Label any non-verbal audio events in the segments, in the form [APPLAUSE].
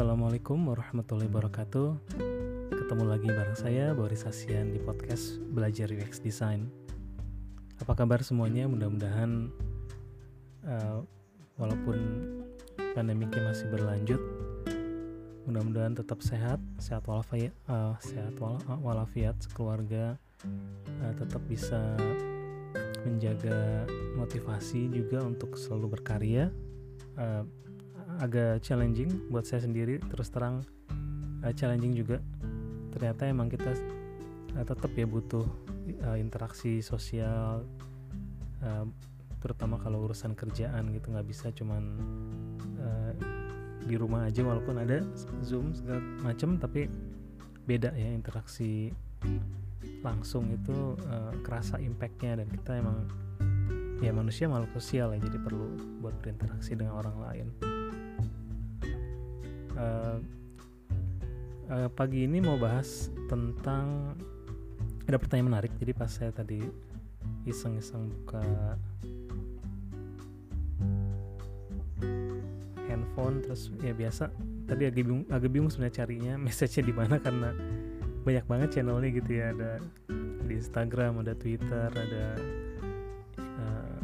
Assalamualaikum warahmatullahi wabarakatuh. Ketemu lagi bareng saya Boris Asian di podcast Belajar UX Design. Apa kabar semuanya? Mudah-mudahan uh, Walaupun pandemiknya masih berlanjut Mudah-mudahan tetap sehat Sehat walafiat, uh, sehat walafiat sekeluarga uh, Tetap bisa menjaga motivasi juga untuk selalu berkarya. Uh, agak challenging buat saya sendiri terus terang uh, challenging juga. Ternyata emang kita uh, tetap ya butuh uh, interaksi sosial uh, terutama kalau urusan kerjaan gitu nggak bisa cuman uh, di rumah aja walaupun ada zoom segala macem tapi beda ya interaksi langsung itu uh, kerasa impactnya. Dan kita emang ya manusia makhluk sosial ya jadi perlu buat berinteraksi dengan orang lain uh, uh, pagi ini mau bahas tentang ada pertanyaan menarik jadi pas saya tadi iseng-iseng buka handphone terus ya biasa tadi agak bingung agak bingung sebenarnya carinya [LAUGHS] message-nya di mana karena banyak banget channelnya gitu ya ada di Instagram ada Twitter ada uh,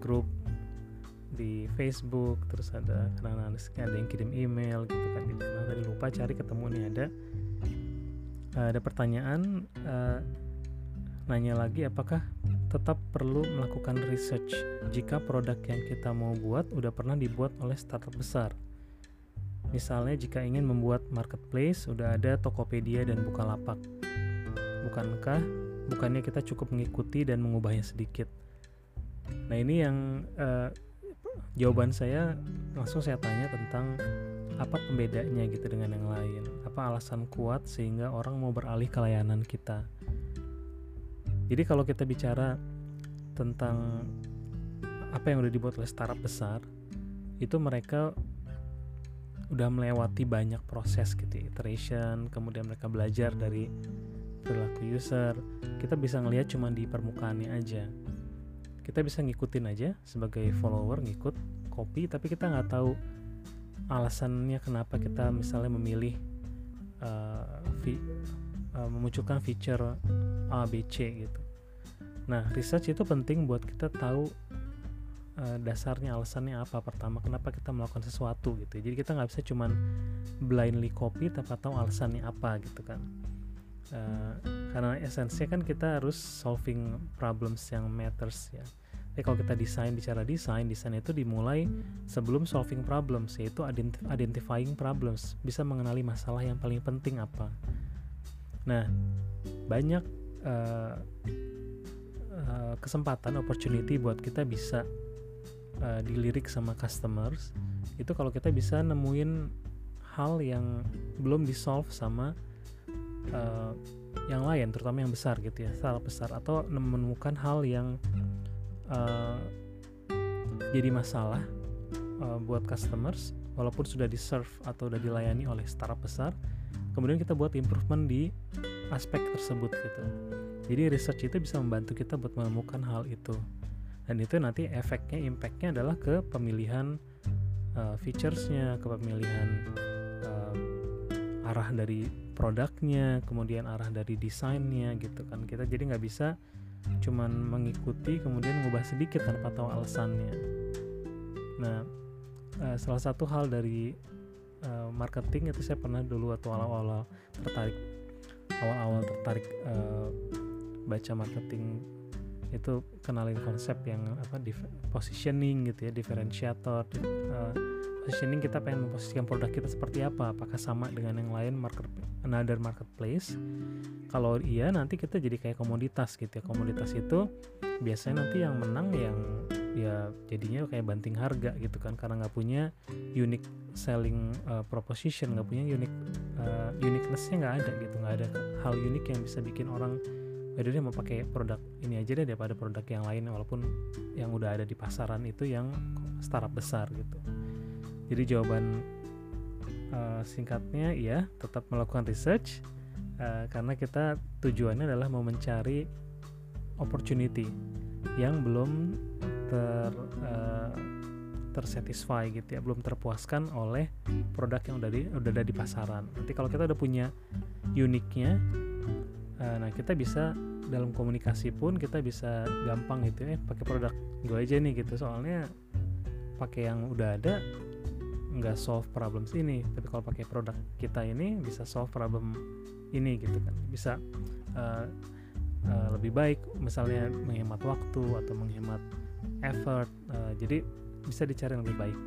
grup di Facebook terus ada karena ada yang kirim email gitu kan gitu. Nah, tadi lupa cari ketemu nih ada. Uh, ada pertanyaan uh, nanya lagi apakah tetap perlu melakukan research jika produk yang kita mau buat udah pernah dibuat oleh startup besar? Misalnya jika ingin membuat marketplace udah ada Tokopedia dan Bukalapak. Bukankah bukannya kita cukup mengikuti dan mengubahnya sedikit? Nah ini yang uh, jawaban saya langsung saya tanya tentang apa pembedanya gitu dengan yang lain. Apa alasan kuat sehingga orang mau beralih ke layanan kita? Jadi kalau kita bicara tentang apa yang udah dibuat oleh startup besar itu mereka udah melewati banyak proses gitu iteration kemudian mereka belajar dari perilaku user. Kita bisa ngelihat cuma di permukaannya aja kita bisa ngikutin aja sebagai follower ngikut copy tapi kita nggak tahu alasannya kenapa kita misalnya memilih uh, fi, uh, memunculkan feature A B C gitu. Nah research itu penting buat kita tahu uh, dasarnya alasannya apa. Pertama kenapa kita melakukan sesuatu gitu. Jadi kita nggak bisa cuman blindly copy tanpa tahu alasannya apa gitu kan uh, karena esensinya kan kita harus solving problems yang matters ya. Tapi kalau kita desain bicara desain desain itu dimulai sebelum solving problems yaitu identifying problems. Bisa mengenali masalah yang paling penting apa. Nah banyak uh, uh, kesempatan opportunity buat kita bisa uh, dilirik sama customers. Itu kalau kita bisa nemuin hal yang belum di solve sama uh, yang lain terutama yang besar gitu ya salah besar atau menemukan hal yang uh, jadi masalah uh, buat customers walaupun sudah di serve atau sudah dilayani oleh startup besar kemudian kita buat improvement di aspek tersebut gitu. Jadi research itu bisa membantu kita buat menemukan hal itu. Dan itu nanti efeknya impactnya adalah ke pemilihan uh, featuresnya ke pemilihan arah dari produknya kemudian arah dari desainnya gitu kan. Kita jadi nggak bisa cuman mengikuti kemudian mengubah sedikit tanpa tahu alasannya. Nah uh, salah satu hal dari uh, marketing itu saya pernah dulu atau awal-awal tertarik awal-awal tertarik uh, baca marketing itu kenalin konsep yang apa positioning gitu ya differentiator uh, positioning kita pengen memposisikan produk kita seperti apa? Apakah sama dengan yang lain market another marketplace? Kalau iya nanti kita jadi kayak komoditas gitu ya. Komoditas itu biasanya nanti yang menang yang ya jadinya kayak banting harga gitu kan. Karena nggak punya unique selling uh, proposition nggak punya unique uh, uniquenessnya nggak ada gitu. Nggak ada hal unik yang bisa bikin orang Yaudah dia mau pakai produk ini aja deh daripada produk yang lain. Walaupun yang udah ada di pasaran itu yang startup besar gitu jadi jawaban uh, singkatnya ya tetap melakukan research uh, karena kita tujuannya adalah mau mencari opportunity yang belum ter uh, tersatisfy gitu ya belum terpuaskan oleh produk yang udah di udah ada di pasaran. Nanti kalau kita udah punya uniknya uh, nah kita bisa dalam komunikasi pun kita bisa gampang gitu ya pakai produk gue aja nih gitu. Soalnya pakai yang udah ada nggak solve problems ini tapi kalau pakai produk kita ini bisa solve problem ini gitu kan. Bisa uh, uh, lebih baik misalnya menghemat waktu atau menghemat effort uh, jadi bisa dicari yang lebih baik.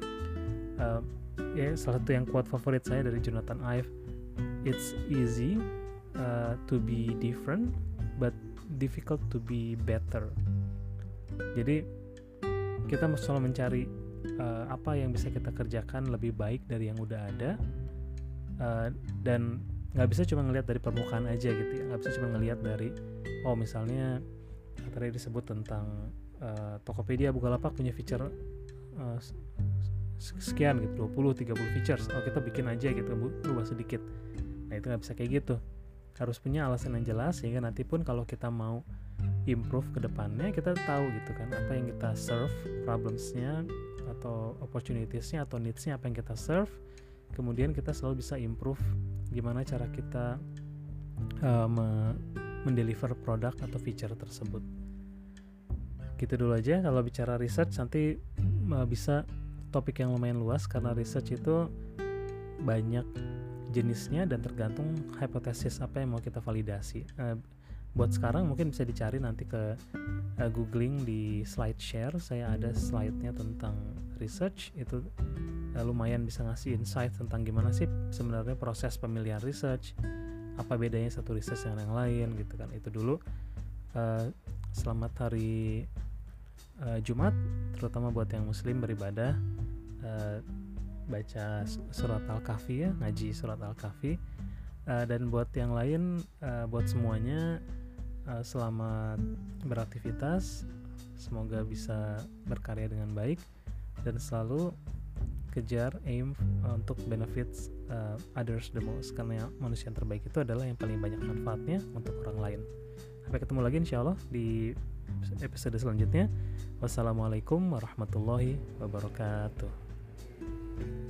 Uh, ya salah satu yang quote favorit saya dari Jonathan Ive it's easy uh, to be different but difficult to be better. Jadi kita selalu mencari uh, apa yang bisa kita kerjakan lebih baik dari yang udah ada. Uh, dan nggak bisa cuma ngelihat dari permukaan aja gitu ya. Nggak bisa cuma ngelihat dari oh misalnya tadi disebut tentang uh, Tokopedia Bukalapak punya feature uh, sekian gitu 20 30 features. Oh kita bikin aja gitu berubah sedikit. Nah itu nggak bisa kayak gitu. Harus punya alasan yang jelas sehingga nanti pun kalau kita mau improve ke depannya kita tahu gitu kan apa yang kita serve problemsnya atau opportunitiesnya atau needsnya apa yang kita serve kemudian kita selalu bisa improve gimana cara kita uh, me mendeliver produk atau feature tersebut gitu dulu aja kalau bicara research nanti uh, bisa topik yang lumayan luas karena research itu banyak jenisnya dan tergantung hipotesis apa yang mau kita validasi. Uh, buat sekarang mungkin bisa dicari nanti ke uh, googling di slide share. Saya ada slide-nya tentang research itu uh, lumayan bisa ngasih insight tentang gimana sih sebenarnya proses pemilihan research, apa bedanya satu research dengan yang lain gitu kan. Itu dulu. Uh, selamat hari uh, Jumat, terutama buat yang Muslim beribadah. Uh, baca surat Al-Kahfi ya, ngaji surat Al-Kahfi. Uh, dan buat yang lain, uh, buat semuanya, uh, selamat beraktivitas. Semoga bisa berkarya dengan baik dan selalu kejar aim untuk benefits uh, others the most karena manusia yang terbaik itu adalah yang paling banyak manfaatnya untuk orang lain. Sampai ketemu lagi insya Allah di episode selanjutnya. Wassalamualaikum warahmatullahi wabarakatuh.